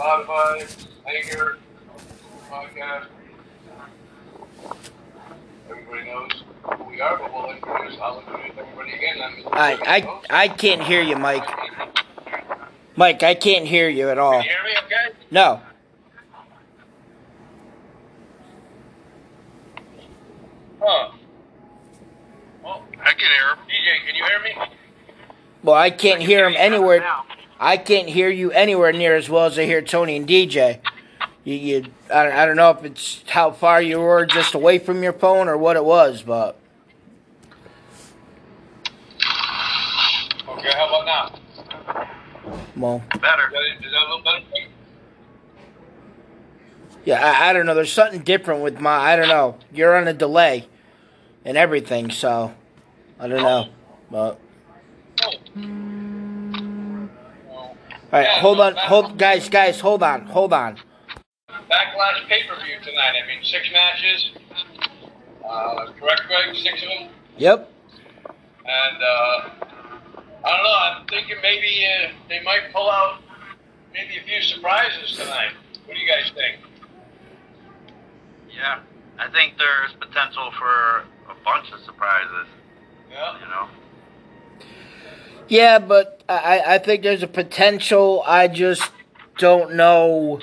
Spotify, Anchor, podcast. Everybody knows who we are, but we'll introduce, I'll introduce everybody again. I'm I, I, I can't hear you, Mike. Mike, I can't hear you at all. Can you hear me okay? No. Huh. Well, I can hear him. DJ, can you hear me? Well, I can't hear him anywhere. I can't hear you anywhere near as well as I hear Tony and DJ. You, you I, don't- I don't know if it's how far you were just away from your phone or what it was, but Okay, how about now? well, Better. Is that a little better? yeah, I, I don't know. There's something different with my. I don't know. You're on a delay and everything, so I don't know. But all right, hold on, hold guys, guys, hold on, hold on. Backlash pay-per-view tonight. I mean, six matches. Uh, correct, Greg? Six of them. Yep. And uh, I don't know. I'm thinking maybe uh, they might pull out maybe a few surprises tonight. What do you guys think? Yeah, I think there's potential for a bunch of surprises. Yeah. You know, Yeah, but I, I think there's a potential. I just don't know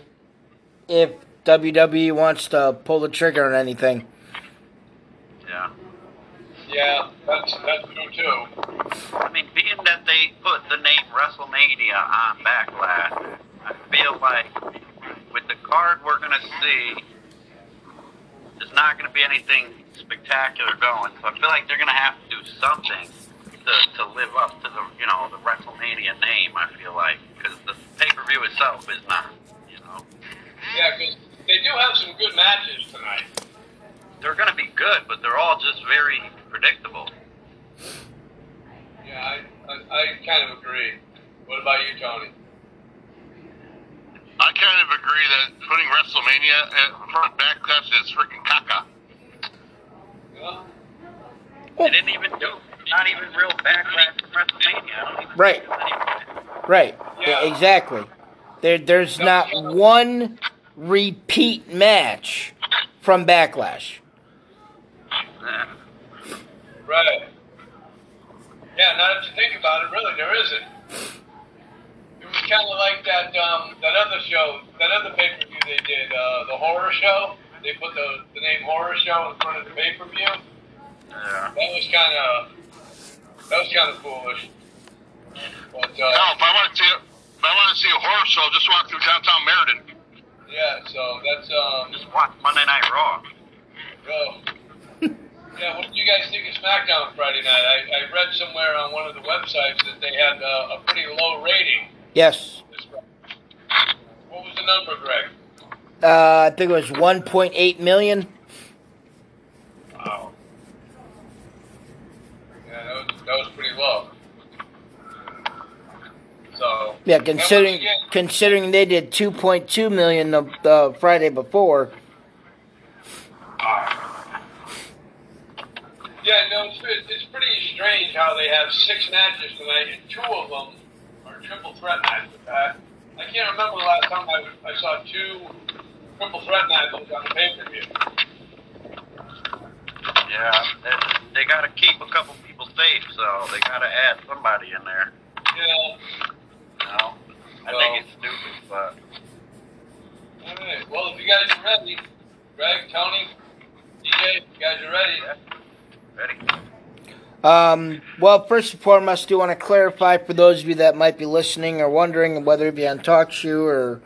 if WWE wants to pull the trigger on anything. yeah. Yeah, that's that's true too. I mean, being that they put the name WrestleMania on Backlash, I feel like with the card we're gonna see, there's not gonna be anything spectacular going. So I feel like they're gonna have to do something to, to live up to the you know the WrestleMania name. I feel like because the pay per view itself is not. You know, Yeah, because they do have some good matches tonight. they're gonna be good, but they're all just very predictable. Yeah, I, I, I kind of agree. What about you, Tony? I kind of agree that putting WrestleMania in front of Backlash is freaking caca. Yeah. They didn't even do not even real backlash from WrestleMania. I don't even Right. think Right. Yeah, Yeah. exactly. There, there's not one repeat match from Backlash. Yeah. Right. Yeah, now that you think about it, really, there isn't. It was kind of like that um, that other show, that other pay per view they did, uh, the horror show. They put the, the name horror show in front of the pay per view. Yeah. That was kind of that was kind of foolish. But No, uh, if I want to see, a, if I want to see a horror show, just walk through downtown Meriden. yeah, so that's um, Just watch Monday Night Raw. oh. Yeah, what did you guys think of SmackDown Friday night? I, I read somewhere on one of the websites that they had uh, a pretty low rating. Yes. This What was the number, Greg? Uh, I think it was 1.8 million. Wow. Yeah, that was, pretty low. So. Yeah, considering again- considering they did 2.2 million the, the Friday before. Yeah, no, it's, it's it's pretty strange how they have six matches tonight, and two of them are triple threat matches. Uh, I can't remember the last time I, I saw two triple threat matches on a pay per view. Yeah. They, they got to keep a couple people safe, so they got to add somebody in there. Yeah. You know. I Well- think it's stupid, but All right. Well, if you guys are ready, Greg, Tony, DJ, if you guys are ready. ready. Um, well, first and foremost, I do want to clarify for those of you that might be listening or wondering whether it be on TalkShoe or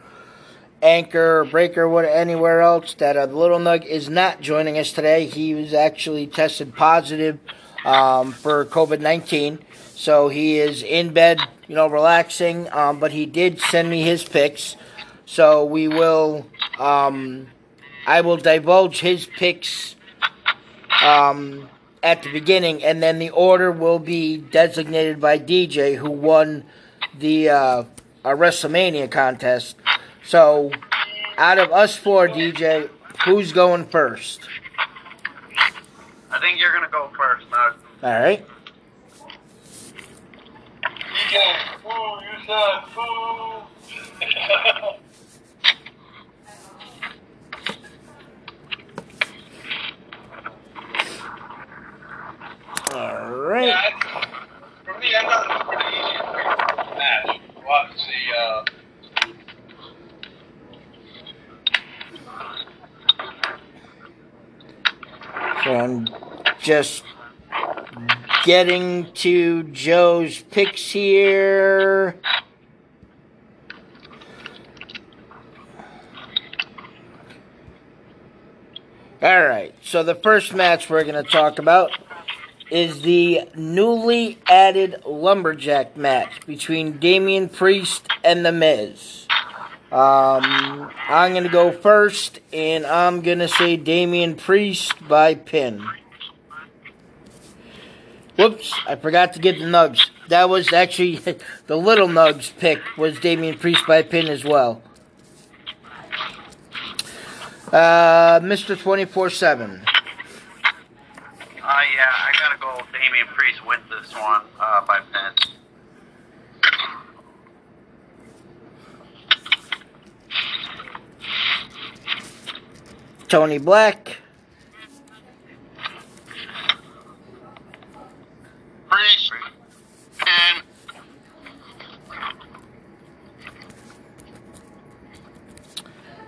Anchor or Breaker or anywhere else that uh, Little Nug is not joining us today. He was actually tested positive um, for COVID 19. So he is in bed, you know, relaxing. Um, but he did send me his pics. So we will, um, I will divulge his picks um, at the beginning, and then the order will be designated by DJ, who won the uh, a WrestleMania contest. So, out of us four, DJ, who's going first? I think you're going to go first, All right. All right. Yeah, for me, I thought it was pretty easy match. Uh, So I'm just getting to Joe's picks here. All right. So the first match we're going to talk about is the newly added lumberjack match between Damian Priest and The Miz. Um, I'm going to go first, and I'm going to say Damian Priest by pin. Whoops, I forgot to get the Nugs. That was actually the little Nugs pick was Damian Priest by pin as well. Uh, Mr. 24 7. Uh, yeah, I gotta go Damian Priest win this one uh, by pin. Tony Black.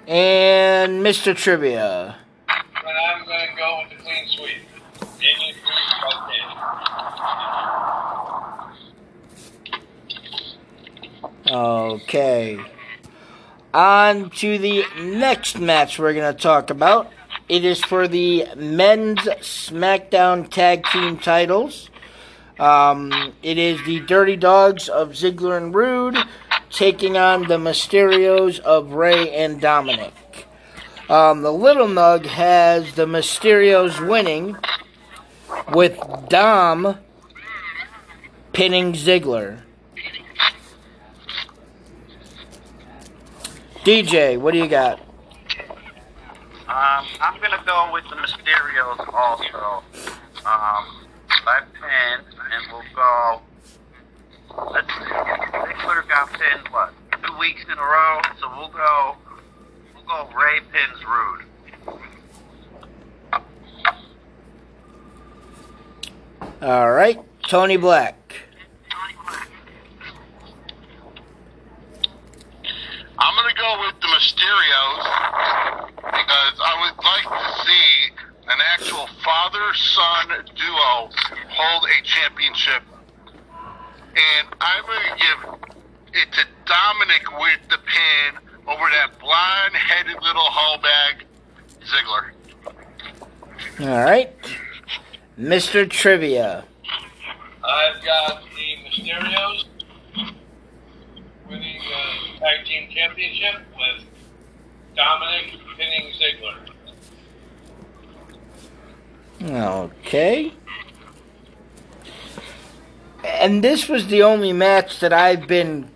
And Mr. Trivia. and I'm going to go with the clean sweep. Damian Priest by pin. Okay. On to the next match we're going to talk about. It is for the men's SmackDown Tag Team titles. Um, it is the Dirty Dogs of Ziggler and Roode taking on the Mysterios of Rey and Dominic. Um, the Little Nug has the Mysterios winning with Dom pinning Ziggler. DJ, what do you got? Um, I'm gonna go with the Mysterios also. Um, by pin, and we'll go. Let's see. Ziggler got pinned what two weeks in a row, so we'll go. We'll go Rey pins Roode. All right, Tony Black. I'm gonna go with the Mysterios because I would like to see an actual father-son duo hold a championship, and I'm gonna give it to Dominic with the pin over that blonde-headed little hoe bag, Ziggler. All right, Mr. Trivia. I've got the Mysterios winning tag team championship with Dominic pinning Ziggler. Okay. And this was the only match that I've been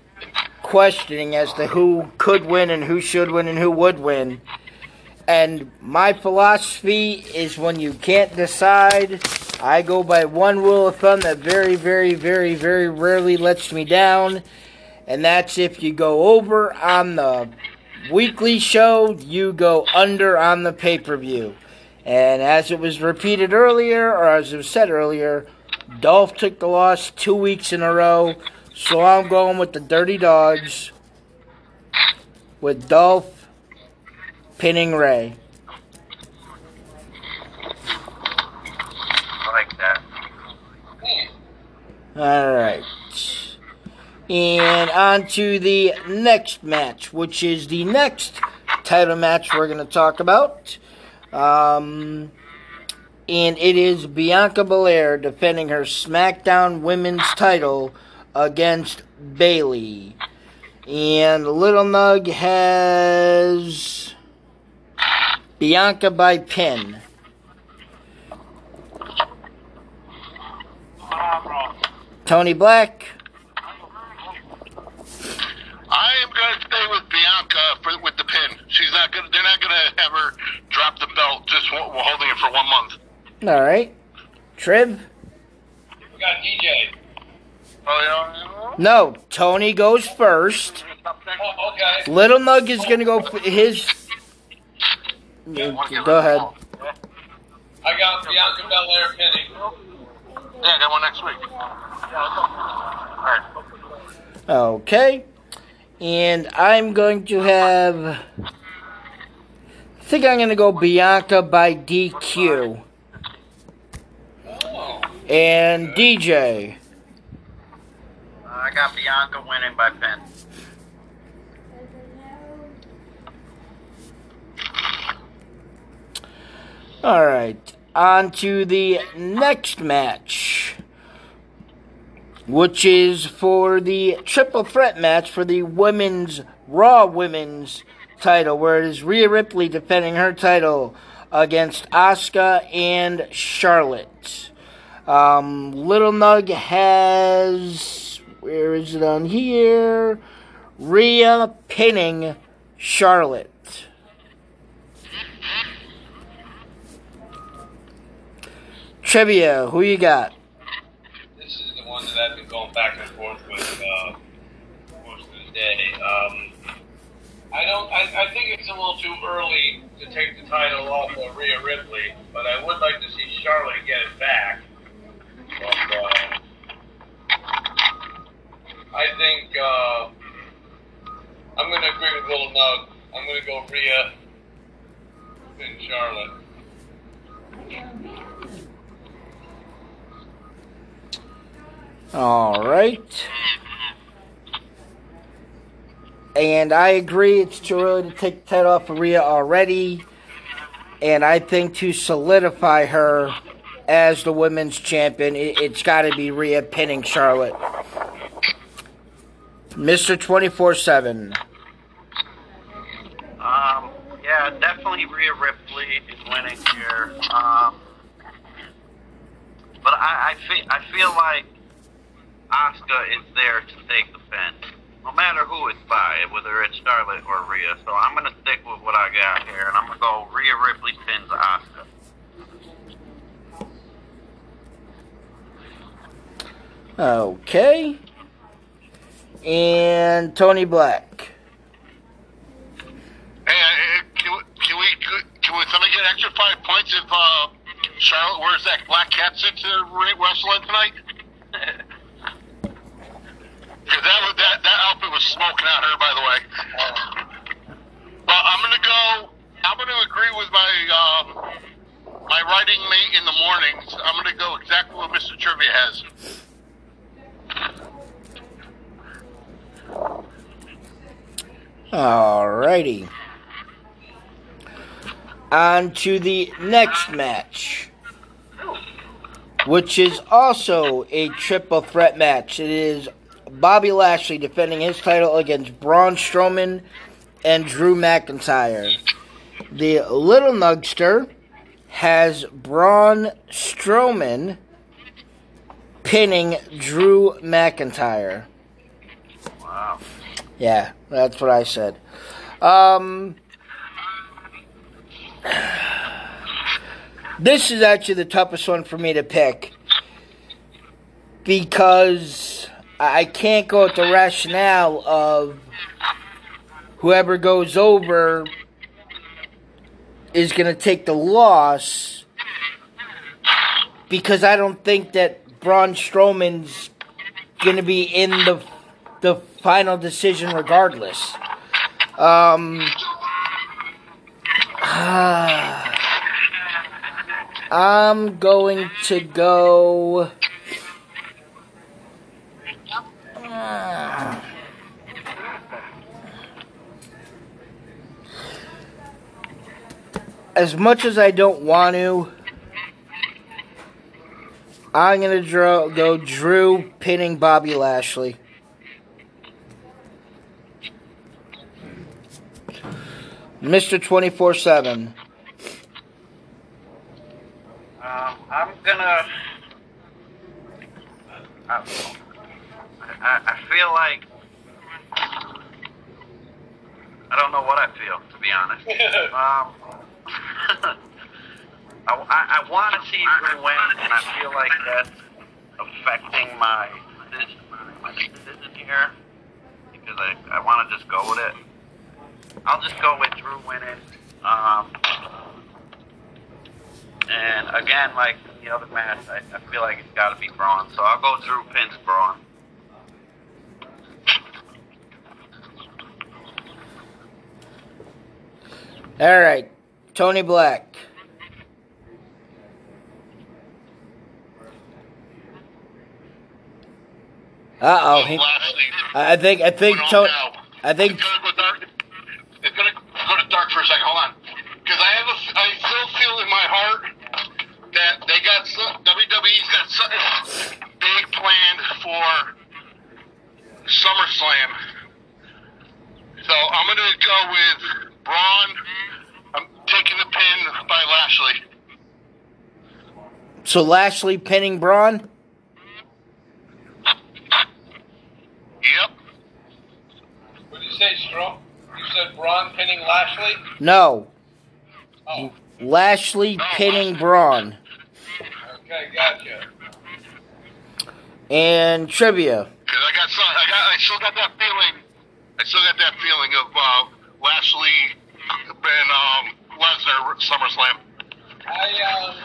questioning as to who could win and who should win and who would win. And my philosophy is when you can't decide, I go by one rule of thumb that very, very, very, very rarely lets me down. And that's if you go over on the weekly show, you go under on the pay per view. And as it was repeated earlier, or as it was said earlier, Dolph took the loss two weeks in a row. So I'm going with the Dirty Dogs with Dolph pinning Rey. I like that. All right. And on to the next match, which is the next title match we're going to talk about. Um, and it is Bianca Belair defending her SmackDown Women's title against Bayley. And Little Nug has Bianca by pin. Tony Black. I am going to stay with Bianca for, with the pin. She's not going. to They're not going to have her drop the belt just wa- holding it for one month. All right. Triv. We got DJ. Oh yeah. No, Tony goes first. Oh, okay. Little Nug is gonna go for his. Go ahead. I got Bianca Belair pinning. yeah. Yeah, I got one next week. All right. Okay. And I'm going to have. I think I'm going to go Bianca by DQ. And DJ. Uh, I got Bianca winning by pin. All right. On to the next match, which is for the triple threat match for the women's Raw Women's title, where it is Rhea Ripley defending her title against Asuka and Charlotte. Um, Little Nug has where is it on here? Rhea pinning Charlotte. Trivia, who you got? This is the one that I've been going back and forth with uh, most of the day. Um, I don't. I, I think it's a little too early to take the title off of Rhea Ripley, but I would like to see Charlotte get it back. But uh, I think uh, I'm going to agree with Little Nug. I'm going to go Rhea and Charlotte. All right. And I agree, it's too early to take the title off of Rhea already. And I think to solidify her as the women's champion, it, it's got to be Rhea pinning Charlotte. Mr. 24 7. Um, yeah, definitely Rhea Ripley is winning here. Um, but I, I feel I feel like Asuka is there to take the pin, no matter who it's by, whether it's Charlotte or Rhea. So I'm gonna stick with what I got here, and I'm gonna go Rhea Ripley pins Asuka. Okay. And Tony Black. Hey, uh, can, we, can we can we somebody get extra five points if uh, Charlotte wears that black cat suit to re- wrestle in tonight? Because that, was- that that outfit was smoking out her, by the way. Well, I'm gonna go. I'm gonna agree with my um, my writing mate in the mornings. I'm gonna go exactly what Mr. Trivia has. Alrighty. On to the next match, which is also a triple threat match. It is Bobby Lashley defending his title against Braun Strowman and Drew McIntyre. The Little Nugster has Braun Strowman pinning Drew McIntyre. Wow. Yeah, that's what I said. Um, this is actually the toughest one for me to pick because I can't go with the rationale of whoever goes over is going to take the loss because I don't think that Braun Strowman's going to be in the the final decision regardless. Um, I'm going to go. Ah. As much as I don't want to, I'm going to draw, go Drew pinning Bobby Lashley. Mr. 24 7. Um, I'm gonna. I, I, I feel like. I don't know what I feel, to be honest. Um, I, I, I want to see Drew win, and I feel like that's affecting my decision, my decision here because I, I want to just go with it. I'll just go with Drew winning. Um, and again, like the other match, I, I feel like it's got to be Braun. So I'll go Drew pins Braun. All right, Tony Black. Uh oh. I think I think Tony. I think It's gonna go dark. It's gonna go to dark for a second. Hold on, because I have a, I still feel in my heart that they got some, WWE's got something big planned for SummerSlam. So I'm gonna go with Braun. I'm taking the pin by Lashley. so. Lashley pinning Braun. Yep. What did you say, Strom? You said Braun pinning Lashley? No, Oh, Lashley pinning Braun. okay, gotcha. And trivia. Because I got some, I got, I still got that feeling. I still got that feeling of uh, Lashley and um, Lesnar SummerSlam. I um,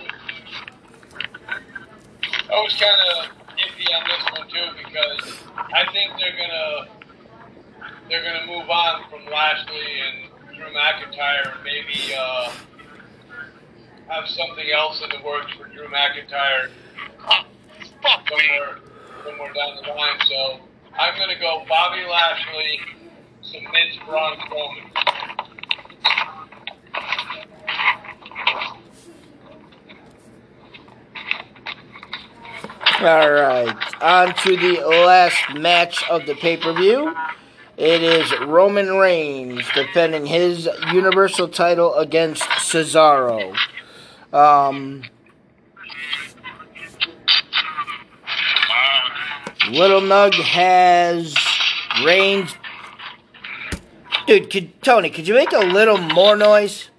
I was kind of iffy on this one too because I think they're gonna they're gonna move on from Lashley and Drew McIntyre and maybe uh, have something else in the works for Drew McIntyre Oh, somewhere somewhere down the line. So I'm gonna go Bobby Lashley submits Braun Strowman. All right, on to the last match of the pay per view. It is Roman Reigns defending his Universal title against Cesaro. Um, Little Nug has Reigns. Dude, could, Tony, could you make a little more noise?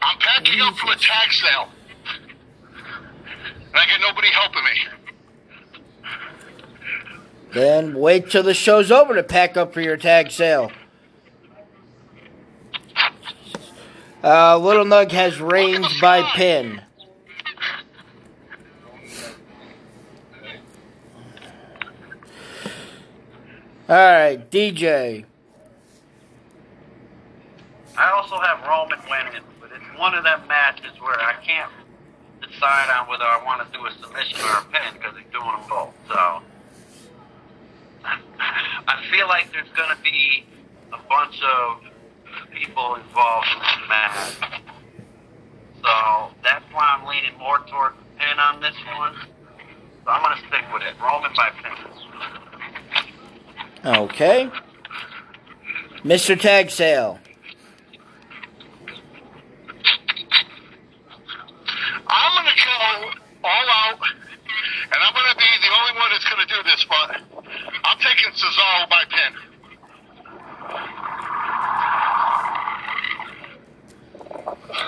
I'm packing up from a tag sale. And I got nobody helping me. Then wait till the show's over to pack up for your tag sale. Uh, Little Nug has Reigns by pin. All right, DJ. I also have Roman winning, but it's one of them matches where I can't decide on whether I want to do a submission or a pin because they're doing them both. So I feel like there's going to be a bunch of people involved in this match. So that's why I'm leaning more toward pin on this one. So I'm going to stick with it. Roman by pin. Okay. Mr. Tag Sale. I'm going to go all out, and I'm going to be the only one that's going to do this, but I'm taking Cesaro by pin.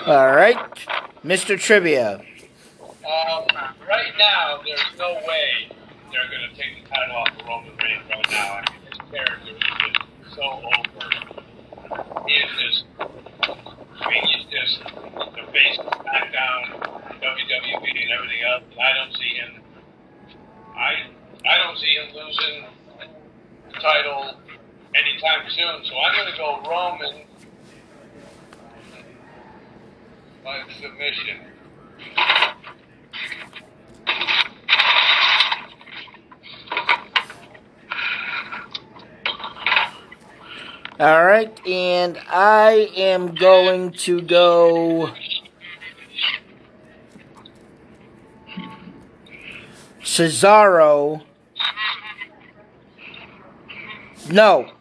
All right. Mr. Trivia. Um, right now, there's no way they're going to take the title off of Roman Reigns right now. I mean, his character is just so over. He is just, I mean, he's just the face of SmackDown, WWE, and everything else. I don't see him. I I don't see him losing the title anytime soon. So I'm going to go Roman by submission. All right, and I am going to go. Cesaro. No.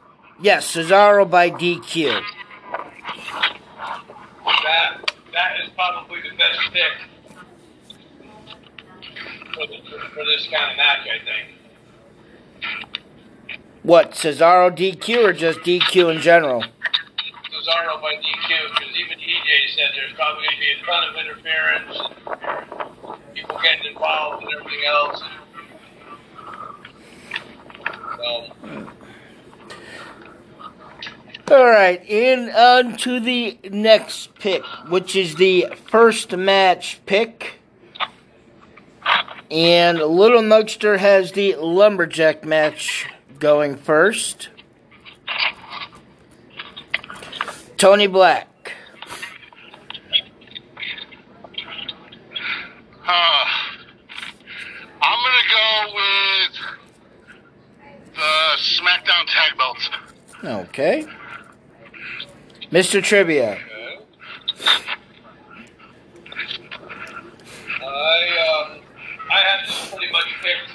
Yes, Cesaro by DQ. That that is probably the best pick for, the, for this kind of match, I think. What, Cesaro DQ or just DQ in general? Cesaro by DQ, because even EJ said there's probably going to be a ton of interference, people getting involved and everything else. So. All right, and on to the next pick, which is the first match pick. And Little Nugster has the Lumberjack match going first. Tony Black Uh, I'm gonna go with the SmackDown tag belts. Okay. Mr. Trivia. Okay. I um, I have this pretty much picked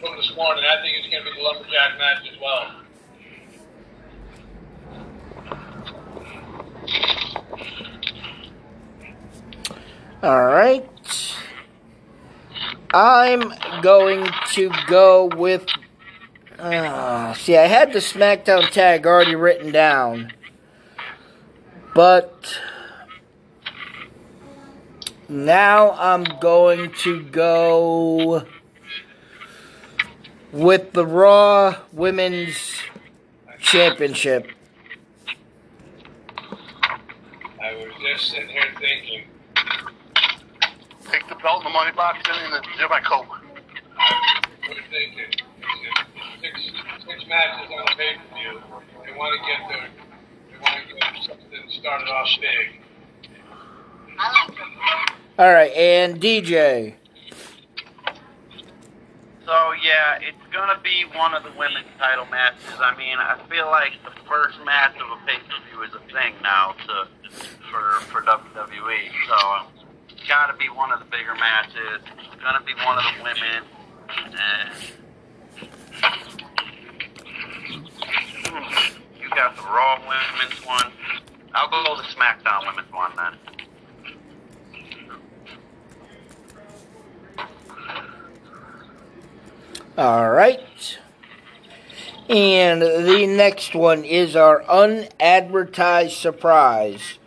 from this morning. I think it's going to be the lumberjack match as well. All right. I'm going to go with. Uh, see, I had the SmackDown tag already written down. But. Now I'm going to go with the Raw Women's Championship. I was just sitting here thinking. Take the belt in the money box and then do my coke. I was thinking. Six, six matches on a pay per view. They want to get their. They want to get something started off big. All right, and DJ. So yeah, it's gonna be one of the women's title matches. I mean, I feel like the first match of a pay per view is a thing now to for for WWE. So it's got to be one of the bigger matches. It's gonna be one of the women. And Hmm, you got the Raw women's one. I'll go the SmackDown women's one then. All right. And the next one is our unadvertised surprise.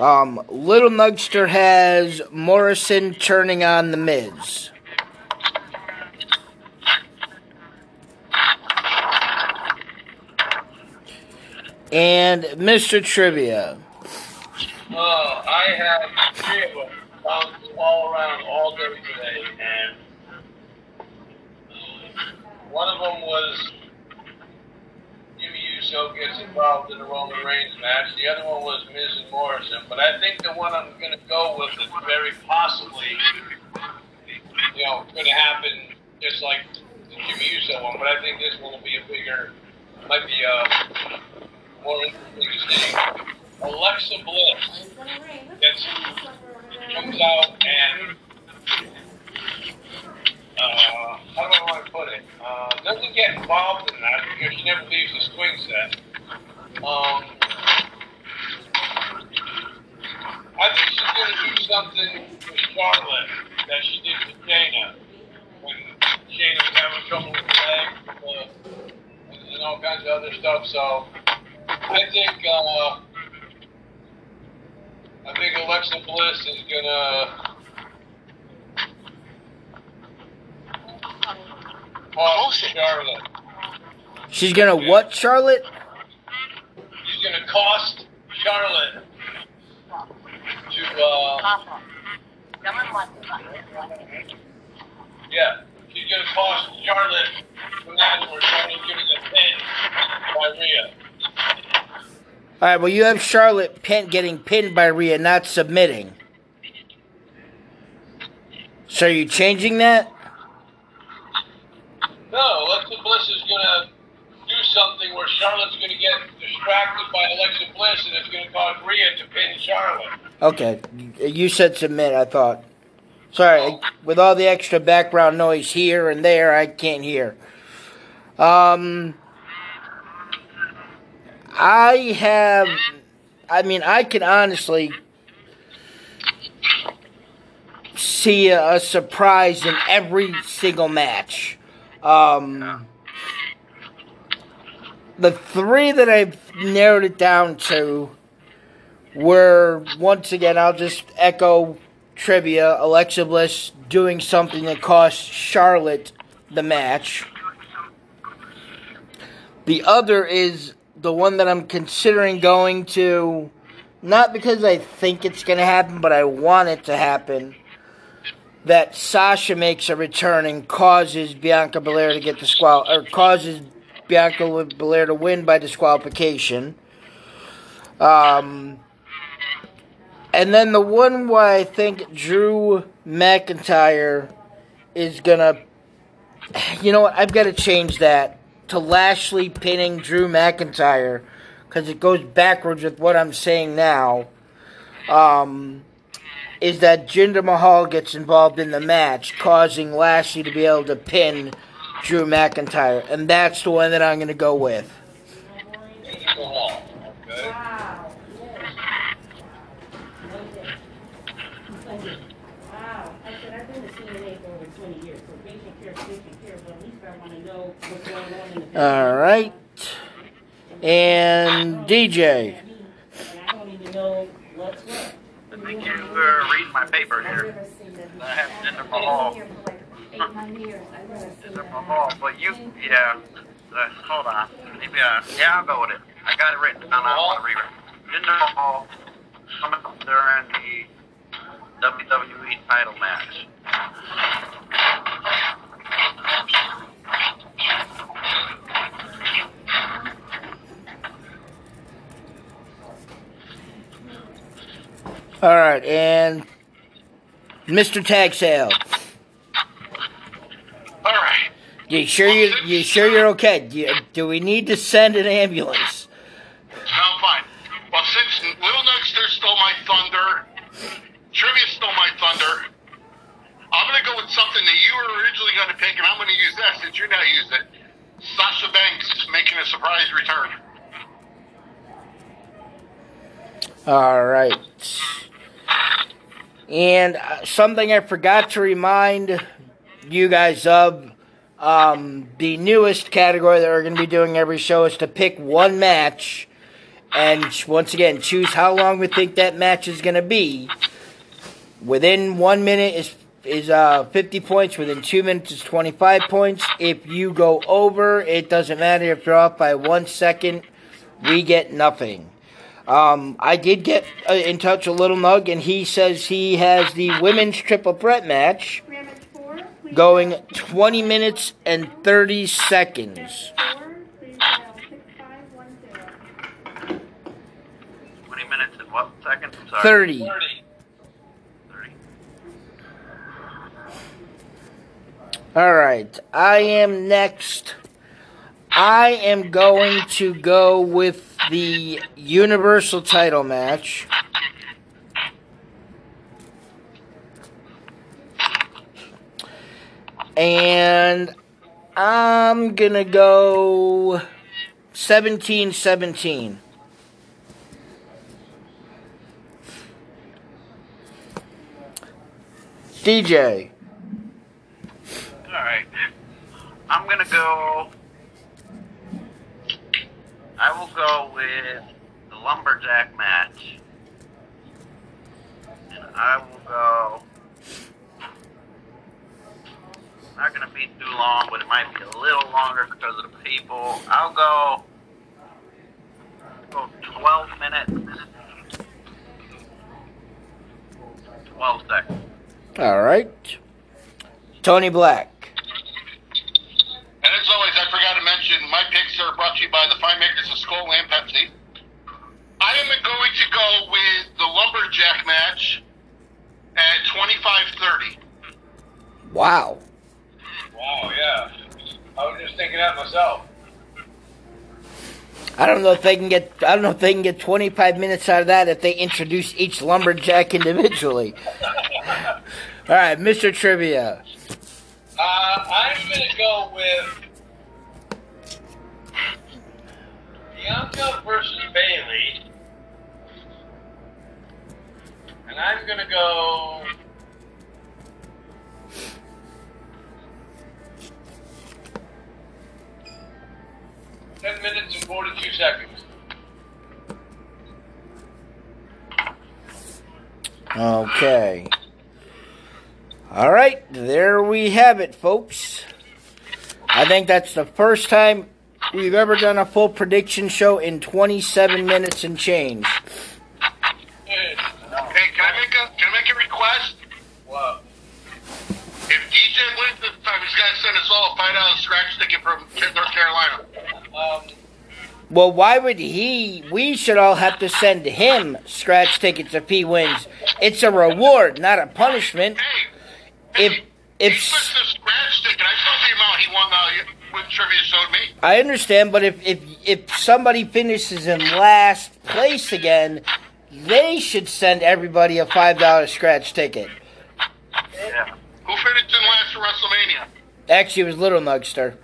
Um, Little Nugster has Morrison turning on the Miz. And Mr. Trivia. Uh, I had three of them all around all day today, and one of them was Jimmy gets involved in the Roman Reigns match. The other one was Miz and Morrison. But I think the one I'm going to go with is very possibly, you know, going to happen just like the Jimmy Uso one. But I think this one will be a bigger, might be a more interesting to. Alexa Bliss gets comes out and uh, how do I want to put it? Uh, doesn't get involved in that because she never leaves the swing set. Um, I think she's going to do something with Charlotte that she did with Shayna when Shayna was having trouble with her leg uh, and, and all kinds of other stuff. So I think uh, I think Alexa Bliss is gonna cost Charlotte. She's gonna what, Charlotte? She's gonna cost Charlotte to uh yeah. She's gonna cost Charlotte from that where Charlotte's gonna get pinned by Rhea. All right. Well, you have Charlotte pin, getting pinned by Rhea, not submitting. So are you changing that? No, Alexa Bliss is gonna do something where Charlotte's gonna get distracted by Alexa Bliss and it's gonna cause Rhea to pin Charlotte. Okay, you said submit. I thought. Sorry, with all the extra background noise here and there, I can't hear. Um, I have. I mean, I can honestly see a, a surprise in every single match. Um, the three that I've narrowed it down to were once again I'll just echo trivia Alexa Bliss doing something that cost Charlotte the match. The other is the one that I'm considering going to not because I think it's going to happen but I want it to happen that Sasha makes a return and causes Bianca Belair to get the squall or causes Bianca Belair to win by disqualification. Um, and then the one where I think Drew McIntyre is gonna, you know what? I've got to change that to Lashley pinning Drew McIntyre because it goes backwards with what I'm saying now. Um, is that Jinder Mahal gets involved in the match, causing Lashley to be able to pin Drew McIntyre, and that's the one that I'm going to go with. Mahal. Okay. Wow. I said, I've been to CNA for over 20 years, so patient care, patient care, but at least I want to know what's going on in the business. All right. And DJ. And I don't even know what's what. I think you were reading my paper here. I have Jinder Mahal. Jinder Mahal, but you, yeah. Uh, hold on. Maybe, uh, yeah, I'll go with it. I got it written down. I want to read it. Jinder Mahal coming up during the WWE title match. All right, and Mr. Tag Sale. All right. You sure you you sure you're okay? Do, you, do we need to send an ambulance? No, I'm fine. Well, since Little Nugster stole my thunder, Trivia stole my thunder, I'm going to go with something that you were originally going to pick, and I'm going to use that since you're now using it. Sasha Banks making a surprise return. All right. And uh, something I forgot to remind you guys of um, the newest category that we're going to be doing every show is to pick one match and once again choose how long we think that match is going to be. Within one minute is is uh, 50 points. Within two minutes is 25 points. If you go over, it doesn't matter if you're off by one second. We get nothing. Um, I did get uh, in touch with Little Nug, and he says he has the women's triple threat match going 20 minutes and 30 seconds. 20 minutes and what seconds? 30. 30. 30. All right, I am next. I am going to go with the Universal title match. And I'm going to go 17 17. DJ. Alright. I'm gonna go. I will go with the lumberjack match. And I will go. Not gonna be too long, but it might be a little longer because of the people. I'll go. Go 12 minutes. 12 seconds. All right. Tony Black. And as always, I forgot to mention, my picks are brought to you by the fine makers and Pepsi. I am going to go with the lumberjack match at 25:30. Wow. Wow, yeah. I was just thinking that myself. I don't know if they can get. I don't know if they can get 25 minutes out of that if they introduce each lumberjack individually. All right, Mr. Trivia. Uh, I'm going to go with Bianca versus Bayley. And I'm to go. Ten minutes and forty-two seconds. Okay. All right, there we have it, folks. I think that's the first time we've ever done a full prediction show in 27 minutes and change. Hey, Hey, can I make a can I make a request? Wow. If DJ wins this time, he's got to send us all a five dollar scratch ticket from North Carolina. Um, Well, why would he? We should all have to send him scratch tickets if he wins. It's a reward, not a punishment. Hey, If he if puts the scratch ticket. I saw the amount he won uh, when trivia showed me. I understand, but if if if somebody finishes in last place again, they should send everybody a five dollar scratch ticket. Yeah. Who finished in last at WrestleMania? Actually, it was Little Nugster.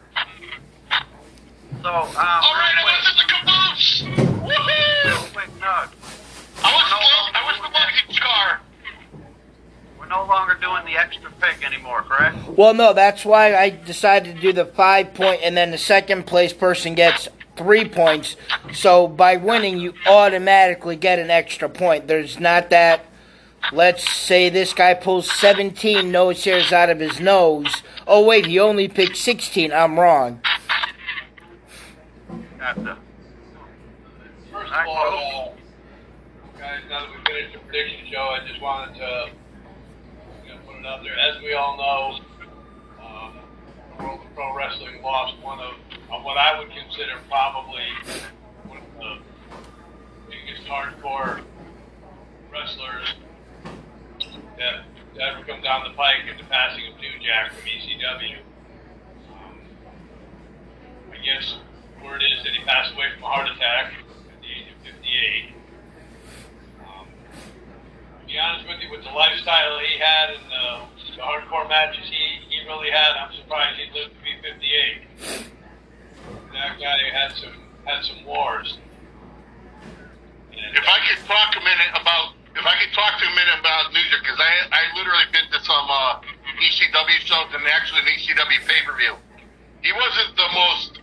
So, um, All right, I real went to the caboose. quick, Woohoo! real quick, Nug. I was the I was the luggage car. We're no longer doing the extra pick anymore, correct? Well, no, that's why I decided to do the five point, and then the second place person gets three points. So by winning, you automatically get an extra point. There's not that. Let's say this guy pulls 17 nose hairs out of his nose. Oh wait, he only picked 16. I'm wrong. Gotcha. first of all, guys, now that we finished the prediction show, I just wanted to there. As we all know, um, World of Pro Wrestling lost one of, of what I would consider probably one of the biggest hardcore wrestlers that, that ever come down the pike in the passing of New Jack from ECW. Um, I guess word is that he passed away from a heart attack at the age of 58. Be honest with you, with the lifestyle he had and the, the hardcore matches he, he really had, I'm surprised he lived to be 58. That guy had some had some wars. And, If I could talk a minute about, if I could talk to a minute about New Jack, because I I literally been to some uh, ECW shows and actually an ECW pay per view. He wasn't the most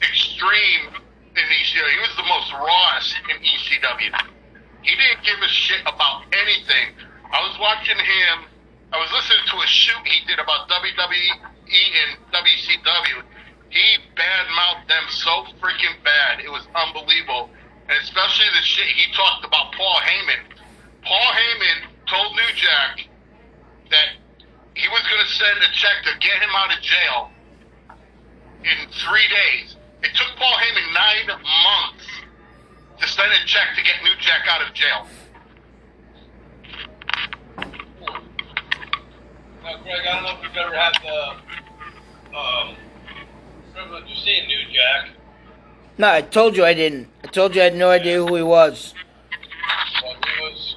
extreme in ECW. He was the most rawest in ECW. He didn't give a shit about anything. I was watching him. I was listening to a shoot he did about WWE and WCW. He badmouthed them so freaking bad. It was unbelievable. And especially the shit he talked about Paul Heyman. Paul Heyman told New Jack that he was going to send a check to get him out of jail in three days. It took Paul Heyman nine months to send a check to get New Jack out of jail. Now, Greg, I don't know if you've ever had the um, privilege of seeing New Jack. No, I told you I didn't. I told you I had no idea who he was. Well, he was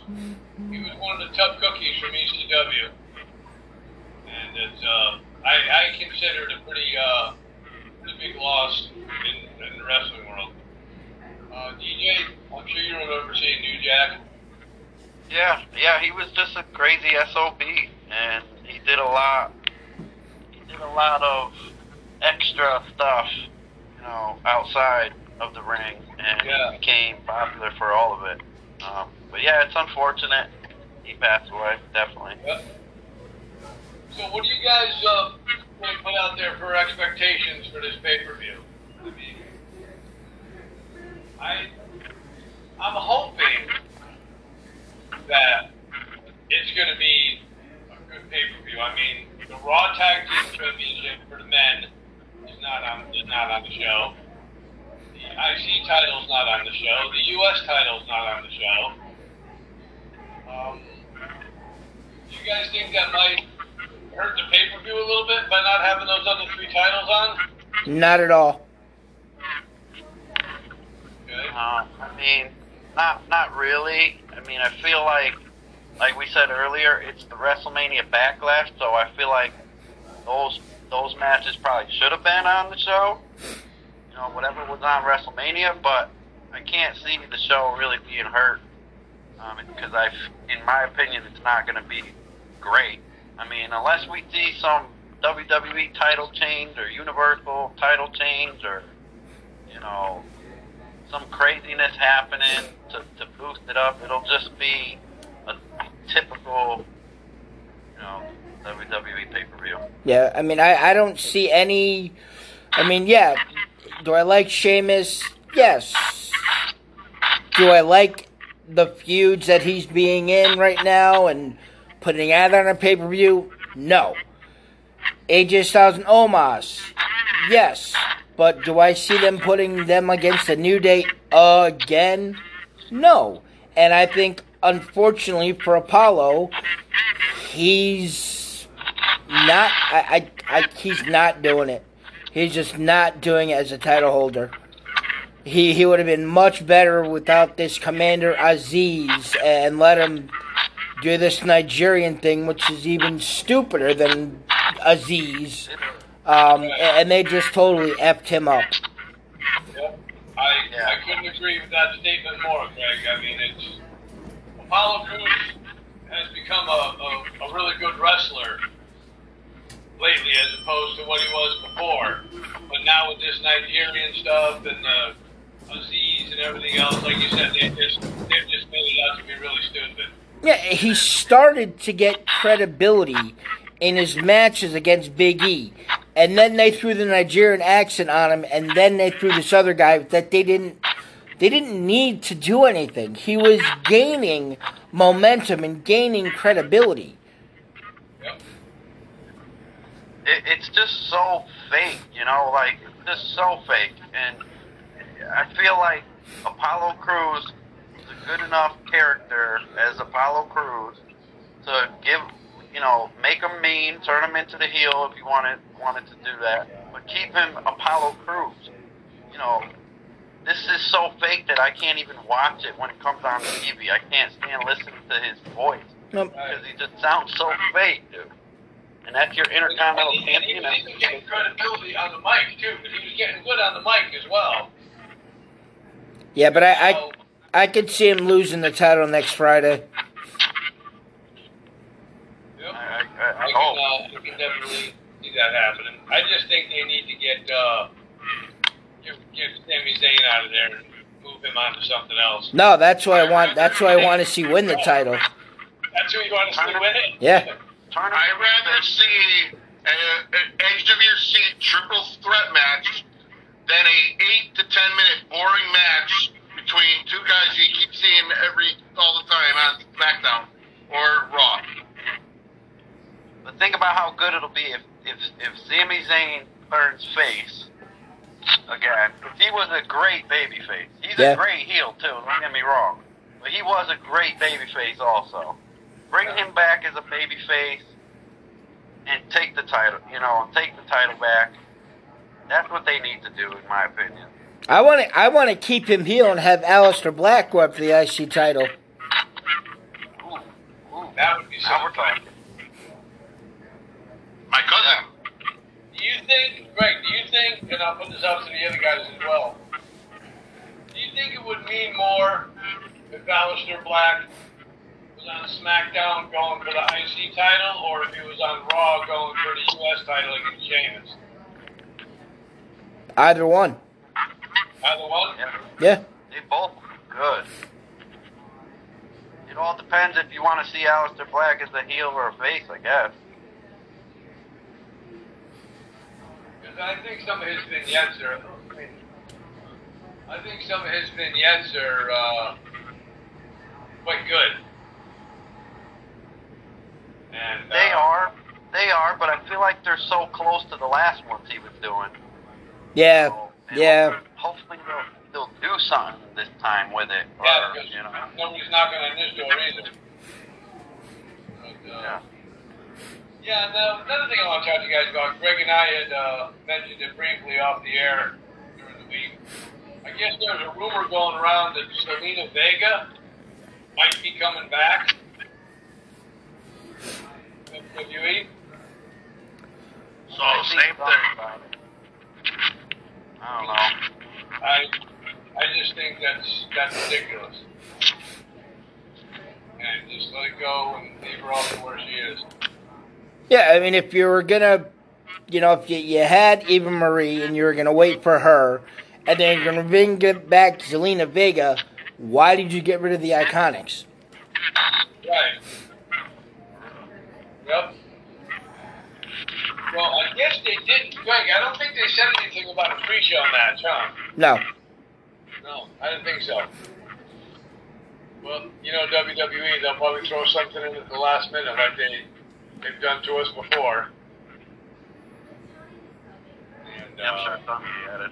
he was one of the tough cookies from ECW, and it's uh, I, I consider it a pretty uh, pretty big loss in, in the wrestling world. Uh, DJ, I'm sure you remember seeing New Jack. Yeah, yeah, he was just a crazy SOB, and he did a lot. He did a lot of extra stuff, you know, outside of the ring, and Yeah. he became popular for all of it. Um, but yeah, it's unfortunate he passed away, definitely. Yep. So, what do you guys uh, put out there for expectations for this pay per view? I mean, I I'm hoping that it's going to be a good pay per view. I mean, the Raw Tag Team Championship for the men is not on is not on the show. The IC title's not on the show. The US title's not on the show. Um, do you guys think that might hurt the pay per view a little bit by not having those other three titles on? Not at all. Okay. Uh, I mean, not not really. I mean, I feel like, like we said earlier, it's the WrestleMania Backlash, so I feel like those those matches probably should have been on the show. You know, whatever was on WrestleMania, but I can't see the show really being hurt um, because I, in my opinion, it's not going to be great. I mean, unless we see some WWE title change or Universal title change or you know some craziness happening to, to boost it up. It'll just be a typical, you know, WWE pay per view. Yeah, I mean, I, I don't see any. I mean, yeah. Do I like Sheamus? Yes. Do I like the feuds that he's being in right now and putting out on a pay per view? No. AJ Styles and Omos? Yes. But do I see them putting them against the New Day again? No. And I think, unfortunately for Apollo, he's not. I, I, I he's not doing it. He's just not doing it as a title holder. He he would have been much better without this Commander Azeez and let him do this Nigerian thing, which is even stupider than Azeez. Um, and they just totally effed him up. Yep. I, I couldn't agree with that statement more, Greg. I mean, it's Apollo Crews has become a, a, a really good wrestler lately as opposed to what he was before. But now with this Nigerian stuff and the Azeez and everything else, like you said, they just they've just made it out to be really stupid. Yeah, he started to get credibility in his matches against Big E. And then they threw the Nigerian accent on him, and then they threw this other guy that they didn't they didn't need to do anything. He was gaining momentum and gaining credibility. Yep. it, it's just so fake, you know, like just so fake. And I feel like Apollo Crews is a good enough character as Apollo Crews to give, you know, make him mean, turn him into the heel if you wanted wanted to do that, but keep him Apollo Crews. You know, this is so fake that I can't even watch it when it comes on TV. I can't stand listening to his voice Nope. because he just sounds so fake, dude. And that's your intercontinental And he, and he champion. was getting credibility on the mic too, but he was getting good on the mic as well. Yeah, but I I, I could see him losing the title next Friday. yep. I, I, I, I I can, hope. uh, I can definitely see that happening. I just think they need to get uh, give, get Sami Zayn out of there and move him on to something else. No, that's what I want. That's what I want to see win the title. That's who you want to see win it. Yeah. I'd rather see an edge of your seat triple threat match than a eight to ten minute boring match between two guys you keep seeing every all the time on SmackDown or Raw. But think about how good it'll be if if if Sami Zayn turns face again. he was a great baby face. He's Yeah. a great heel too. Don't get me wrong, but he was a great baby face also. Bring him back as a baby face and take the title. You know, take the title back. That's what they need to do, in my opinion. I want to I want to keep him heel and have Aleister Black go up for the IC title. Ooh, ooh. That would be Now we're something. Talking. My cousin. Do you think, Greg? Do you think? And I'll put this out to the other guys as well. Do you think it would mean more if Aleister Black was on SmackDown going for the IC title, or if he was on Raw going for the US title against Sheamus? Either one. Either one. Yeah. Yeah. They both good. It all depends if you want to see Aleister Black as a heel or a face, I guess. Because I think some of his vignettes are. I think some of his vignettes are uh, quite good. And They uh, are, they are, but I feel like they're so close to the last ones he was doing. Yeah. So, Yeah. Hopefully they'll, they'll do something this time with it. Or, Yeah, because you know. nobody's knocking on this door either. But, uh, Yeah. Yeah, and uh, another thing I want to talk to you guys about, Greg and I had uh, mentioned it briefly off the air during the week. I guess there's a rumor going around that Zelina Vega might be coming back. WWE. So same thing. I don't know. I I just think that's that's ridiculous. And just let it go and leave her off to where she is. Yeah, I mean, if you were gonna, you know, if you, you had Eva Marie and you were gonna wait for her, and then you're gonna bring it back to Zelina Vega, why did you get rid of the Iconics? Right. Yep. Well, I guess they didn't, Greg. I don't think they said anything about a pre-show match, huh? No. No, I didn't think so. Well, you know WWE, they'll probably throw something in at the last minute like they they've done to us before. And Yeah, I'm uh, sure some will added.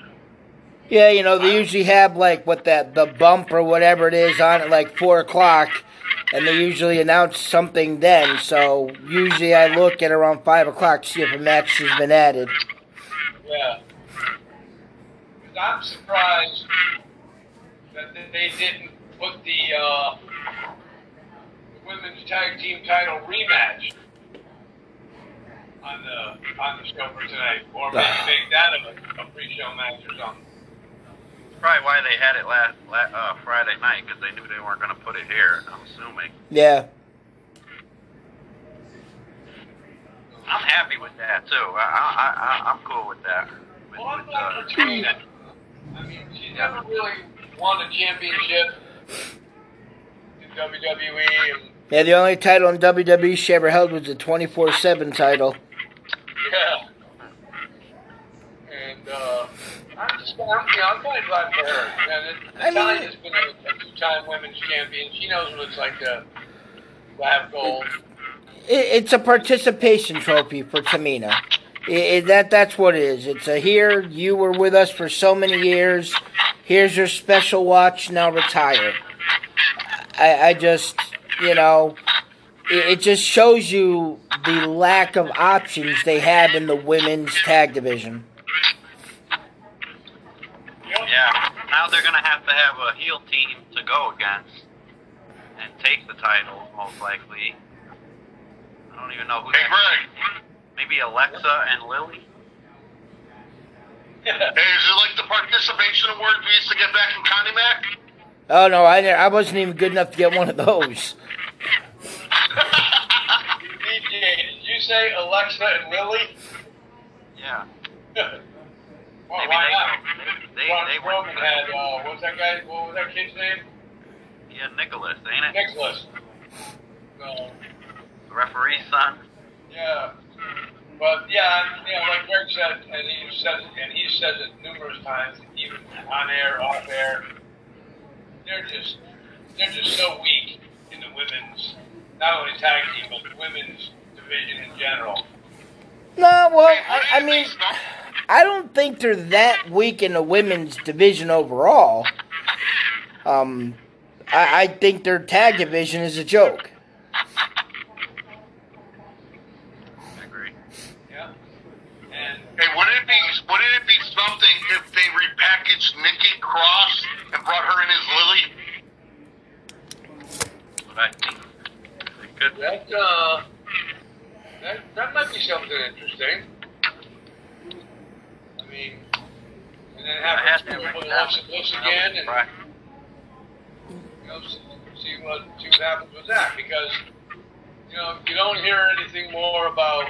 Yeah, you know they usually have like what that the bump or whatever it is on at like four o'clock, and they usually announce something then. So usually I look at around five o'clock to see if a match has been added. Yeah, I'm surprised that they didn't put the, uh, the women's tag team title rematch on the on the show for tonight, or maybe make that a, a pre-show match or something. Probably why they had it last, la uh, Friday night because they knew they weren't going to put it here. I'm assuming. Yeah, I'm happy with that too. I, I, I, I'm cool with that. With, Well, I'm with, glad uh, for Tamina. I mean, she never really won a championship in WWE, and yeah. The only title in WWE she ever held was the twenty four seven title. Yeah. And uh, I'm just, I'm, you know, I'm kind of glad for her. And it, I mean- Natalya's been a, two-time women's champion. She knows what it's like to, to have gold. It, it's a participation trophy for Tamina. It, it, that that's what it is. It's a here. You were with us for so many years. Here's your special watch. Now retire. I, I just, you know, it, it just shows you the lack of options they have in the women's tag division. Yeah. Now they're going to have to have a heel team to go against and take the titles, most likely. I don't even know who Hey, Greg. Maybe Alexa and Lily? Hey, is it like the participation award we used to get back in Connie Mack? Oh no, I I wasn't even good enough to get one of those. DJ, did you say Alexa and Lily? Yeah. well, Maybe why they, not? they, they Strowman went had, uh, what was that guy, what was that kid's name? Yeah, Nicholas, ain't it? Nicholas. So, The referee's son. Yeah. But yeah, you know, like Greg said, and he says, and he says it numerous times, even on air, off air. They're just, they're just so weak in the women's, not only tag team, but women's division in general. No, well, I, I mean, I don't think they're that weak in the women's division overall. Um, I, I think their tag division is a joke. I agree. Yeah. And Hey, wouldn't it be wouldn't it be something if they repackaged Nikki Cross and brought her in as Lily? But I think they could. that, uh, that, that might be something interesting. I mean, and then have I had her to put make Alexa again, and Right. you know, see what see what happens with that because you know you don't hear anything more about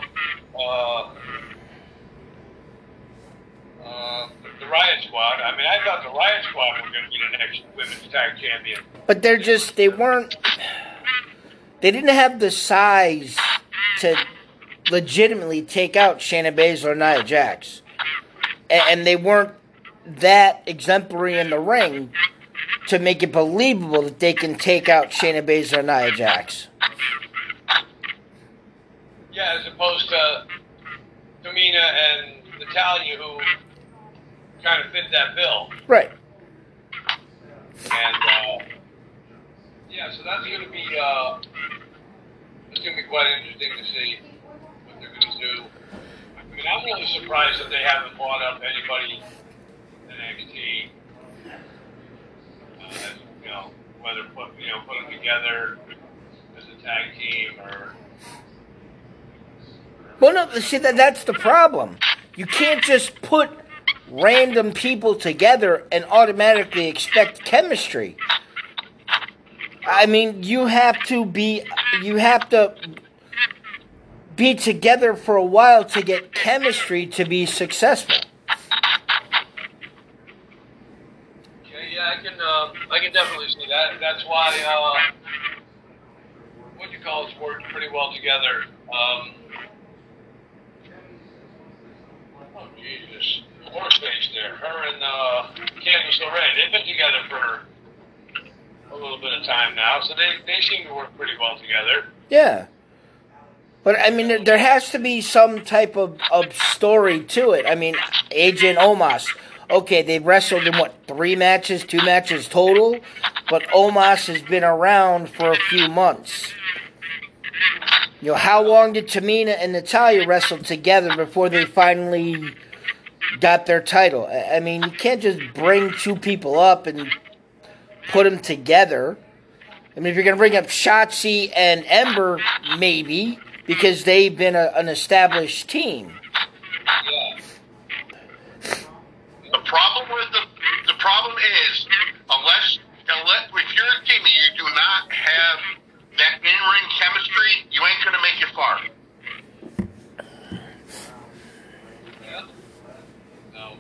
uh, uh, the Riot Squad. I mean, I thought the Riot Squad were going to be the next women's tag champion. But they're just, they weren't, they didn't have the size to legitimately take out Shayna Baszler and Nia Jax. And, and they weren't that exemplary in the ring to make it believable that they can take out Shayna Baszler and Nia Jax. Yeah, as opposed to Tamina and Natalya, who kind of fit that bill. Right. And uh, yeah, so that's going to be uh, it's going to be quite interesting to see what they're going to do. I mean, I'm really surprised that they haven't brought up anybody in NXT. Uh, you know, whether put you know put them together as a tag team or Well, no, see, that, that's the problem. You can't just put random people together and automatically expect chemistry. I mean, you have to be, you have to be together for a while to get chemistry to be successful. Yeah, yeah, I can, uh, I can definitely see that. That's why, uh, what you call it's worked pretty well together. Um, oh Jesus, horse face there. Her and uh, Candice LeRae, they've been together for a little bit of time now, so they they seem to work pretty well together. Yeah. But I mean, there, has to be some type of, of story to it. I mean, AJ and Omos. Okay, they've wrestled in what three matches, two matches total, but Omos has been around for a few months. You know, how long did Tamina and Natalya wrestle together before they finally got their title? I mean, you can't just bring two people up and put them together. I mean, if you're going to bring up Shotzi and Ember, maybe, because they've been a, an established team. Yeah. The problem with the the problem is unless unless if you're a team and you do not have that in ring chemistry, you ain't gonna make it far. Yeah. No.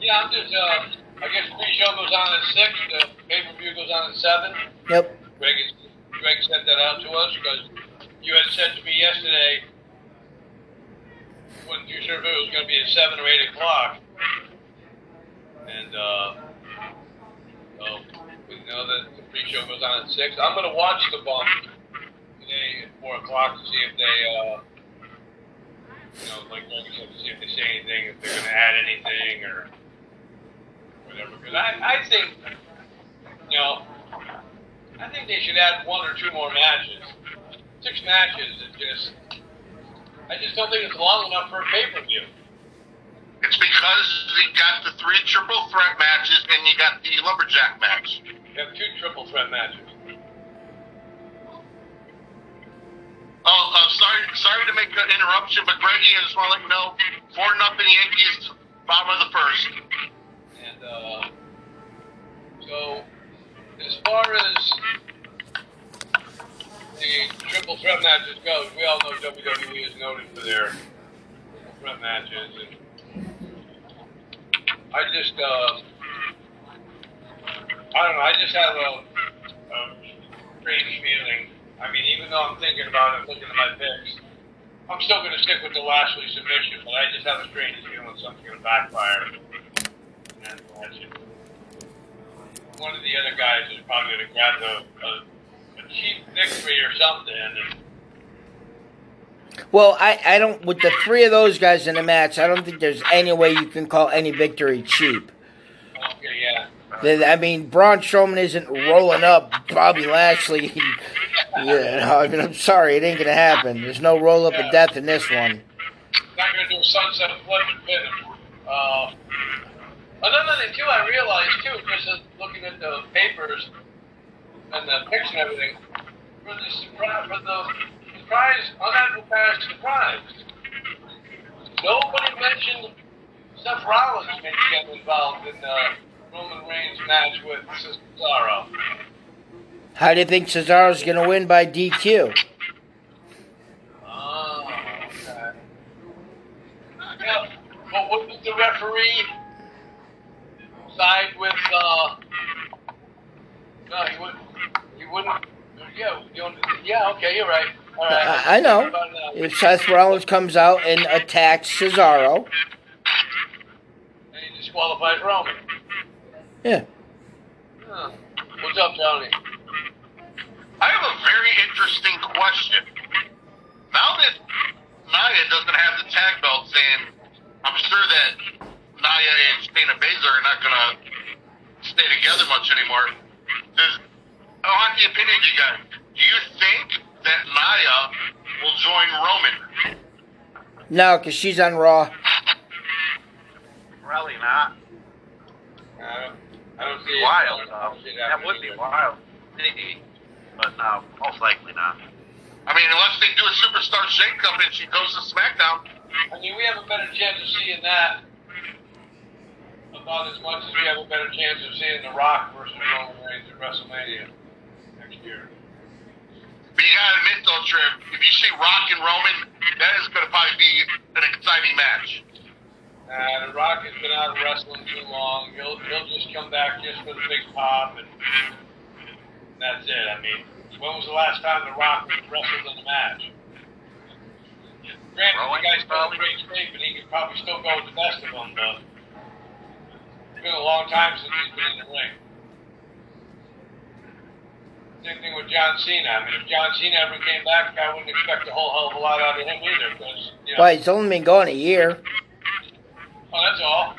Yeah, I'm just, uh, I guess the pre-show goes on at 6, the pay-per-view goes on at 7. Yep. Greg, Greg sent that out to us because you had said to me yesterday when you said it was going to be at 7 or 8 o'clock. And, uh, so we know that the pre-show goes on at 6. I'm going to watch the bump today at 4 o'clock to see if they, uh, you know, like Greg said, see if they say anything, if they're going to add anything or whatever. Because I, I think, you know, I think they should add one or two more matches. Six matches is just, I just don't think it's long enough for a pay per view. It's because you got the three triple threat matches and you got the lumberjack match. You have two triple threat matches. Oh, uh, sorry, sorry to make an interruption, but Greggy, I just want to let you know, four nothing Yankees, bottom of the first. And uh, so, as far as the triple threat matches go, we all know WWE is noted for their triple threat matches. And I just, uh, I don't know, I just have a, a strange feeling. I mean, even though I'm thinking about it, looking at my picks, I'm still going to stick with the Lashley submission, but I just have a strange feeling something's going to backfire. And watch it. One of the other guys is probably going to grab a, a, a cheap victory or something. Well, I, I don't. With the three of those guys in the match, I don't think there's any way you can call any victory cheap. okay, yeah. I mean, Braun Strowman isn't rolling up Bobby Lashley. yeah, I mean, I'm sorry, it ain't gonna happen. There's no roll up of death in this one. Not to do a sunset flip and pin him. Uh, another thing too, I realized too, just looking at the papers and the pictures and everything, for the surprise, for the surprise, unadvertised surprise, nobody mentioned Seth Rollins maybe getting involved in the Roman Reigns match with Cesaro. How do you think Cesaro's gonna win by DQ? Oh, ah, okay. Yeah, but wouldn't the referee side with, uh, no, he wouldn't, he wouldn't, yeah, you don't, yeah, okay, you're right. All right. I, I know. If Seth Rollins comes out and attacks Cesaro, And he disqualifies Roman. yeah. Huh. What's up, Tony? I have a very interesting question. Now that Nia doesn't have the tag belts, and I'm sure that Nia and Shayna Baszler are not going to stay together much anymore. Does, I want the opinion of you guys. Do you think that Nia will join Roman? No, because she's on Raw. Probably not. I don't, I don't see it. Wild, I though. don't see it That would be wild. Maybe. But no, most likely not. I mean, unless they do a superstar shakeup and she goes to SmackDown. I mean, we have a better chance of seeing that about as much as we have a better chance of seeing The Rock versus Roman Reigns at WrestleMania next year. But you gotta admit though, Triv, if you see Rock and Roman, that is gonna probably be an exciting match. Uh, the Rock has been out of wrestling too long. He'll he'll just come back just for the big pop, and that's it. I mean, when was the last time The Rock wrestled in a match? Granted, the Rowan, guy's still in great shape, and he could probably still go with the best of them, but it's been a long time since he's been in the ring. Same thing with John Cena. I mean, if John Cena ever came back, I wouldn't expect a whole hell of a lot out of him either, because you know. Well, he's only been gone a year. Oh, that's all.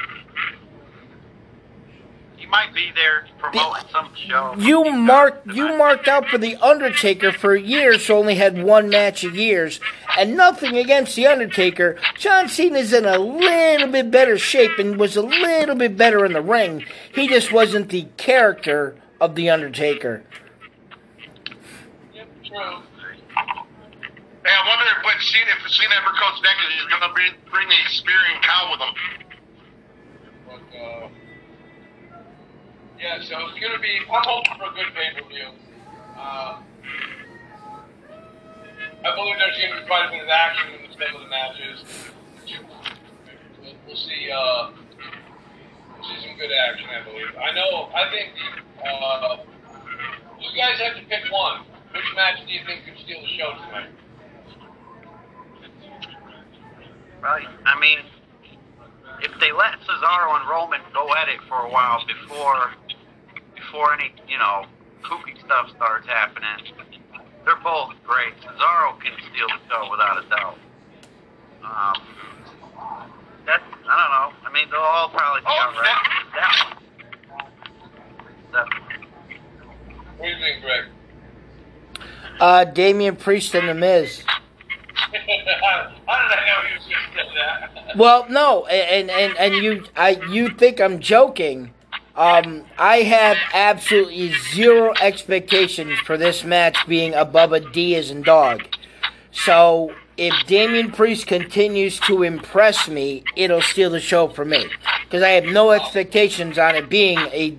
He might be there promoting some show. You marked you marked out for the Undertaker for years, so only had one match a years, and nothing against the Undertaker. John Cena's in a little bit better shape and was a little bit better in the ring. He just wasn't the character of the Undertaker. Yep, true. Hey, I wonder if when Cena, if Cena ever comes back, he's going to bring, bring the Experian cow with him. But, uh, yeah, so it's going to be, I'm hoping for a good pay per view. Uh, I believe there's going to be quite a bit of action in the some of the matches. We'll, we'll see, uh, we'll see some good action, I believe. I know, I think, uh, you guys have to pick one. Which match do you think could steal the show tonight? Right. I mean, if they let Cesaro and Roman go at it for a while before before any you know kooky stuff starts happening, they're both great. Cesaro can steal the show without a doubt. Um, that's I don't know. I mean, they'll all probably be Oh, alright. That one. Definitely. What do you think, Greg? Uh, Damian Priest and The Miz. How did I know you was going that? Well, no, and and and you, I, you think I'm joking? Um, I have absolutely zero expectations for this match being above a D as in dog. So if Damian Priest continues to impress me, it'll steal the show for me because I have no expectations on it being a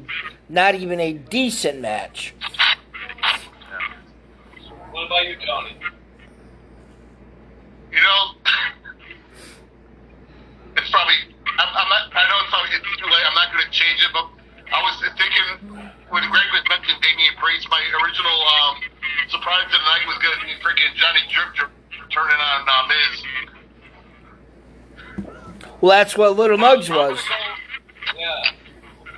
not even a decent match. What about you, Tony? You know, it's probably. I'm, I'm not. I know it's probably it's too late. I'm not going to change it, but I was thinking when Greg was mentioning Damian Priest, my original um, surprise tonight was going to be freaking Johnny Jerk Jerk turning on uh, Miz. Well, that's what Little Muggs I'm was. gonna go- Yeah.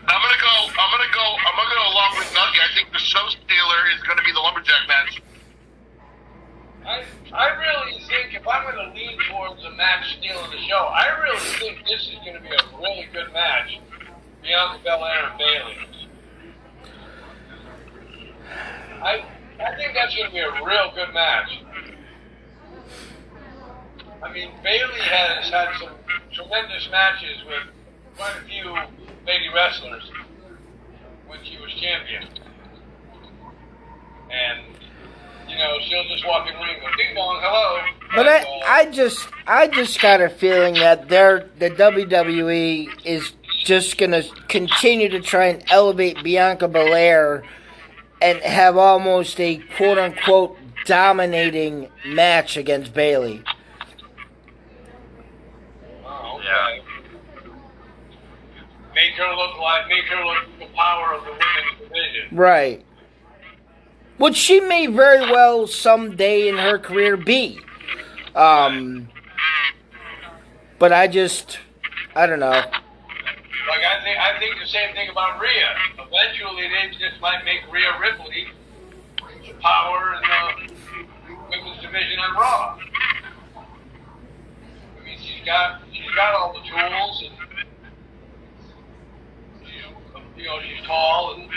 I'm gonna go. I'm gonna go. I'm gonna go along with Nuggy. I think the show stealer is gonna be the lumberjack match. I, I really think if I'm going to lean towards a match stealing the show, I really think this is going to be a really good match. Bianca Belair and Bayley. I I think that's going to be a real good match. I mean, Bayley has had some tremendous matches with quite a few lady wrestlers when she was champion. And you know, she'll just walk in the ring and go, ding dong, hello. But I, I just, I just got a feeling that they're the WWE is just gonna continue to try and elevate Bianca Belair and have almost a quote unquote dominating match against Bayley. okay. Yeah. Make her look like, make her look the power of the women's division. Right. Which she may very well someday in her career be. Um, but I just, I don't know. Like I think, I think the same thing about Rhea. Eventually, they just might make Rhea Ripley the power in the women's division on Raw. I mean, she's got, she's got all the tools, and she's, you know, she's tall and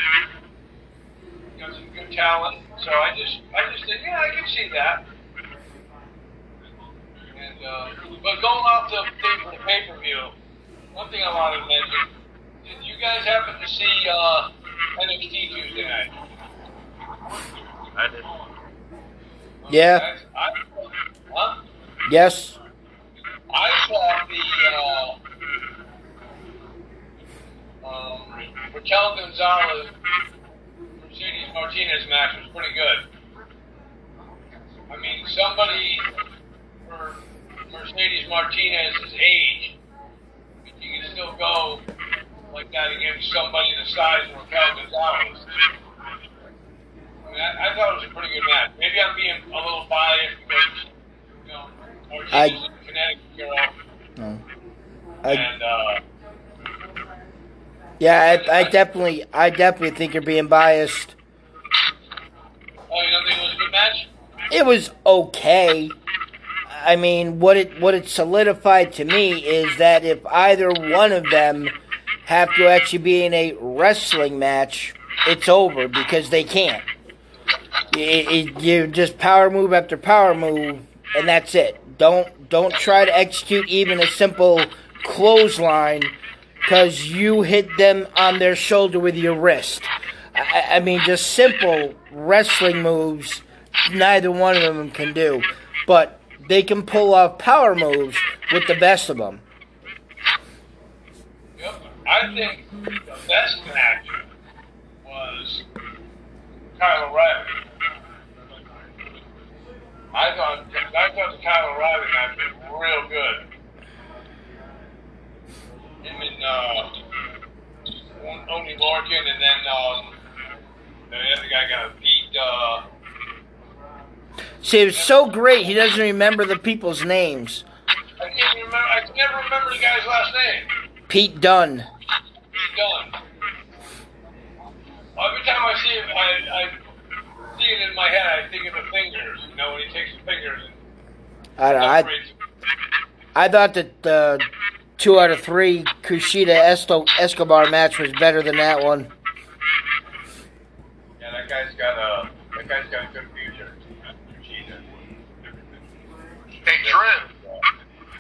got some good talent. So I just, I just think, yeah, I can see that. And uh, but going off the thing for the pay per view, one thing I wanted to mention: Did you guys happen to see uh, NXT Tuesday night? I did. Yeah. I, huh? Yes. I saw the uh, um, Raquel Gonzalez Mercedes Martinez match was pretty good. I mean, somebody for Mercedes Martinez's age, you can still go like that against somebody the size of Raquel Gonzalez. I, mean, I, I thought it was a pretty good match. Maybe I'm being a little biased because, you know, I- a Connecticut girl. No. I, and uh, yeah, I, I definitely, I definitely think you're being biased. it was okay. I mean, what it what it solidified to me is that if either one of them have to actually be in a wrestling match, it's over because they can't. It, it, you just power move after power move, and that's it. Don't don't try to execute even a simple clothesline because you hit them on their shoulder with your wrist. I, I mean, just simple wrestling moves. Neither one of them can do, but they can pull off power moves with the best of them. Yep. I think the best match was Kyle O'Reilly. I thought I thought the Kyle O'Reilly match was real good. Him and uh, Oney Lorcan, and then um, the other guy got beat. Uh, See, it was so great he doesn't remember the people's names. I can't remember. I can never remember the guy's last name. Pete Dunne. He's done. Every time I see him, I, I see it in my head. I think of the fingers. You know, when he takes the fingers and I don't. I. I thought that the two out of three Kushida Escobar match was better than that one. Yeah, that guy's got a that guy's got a good Hey, Trent.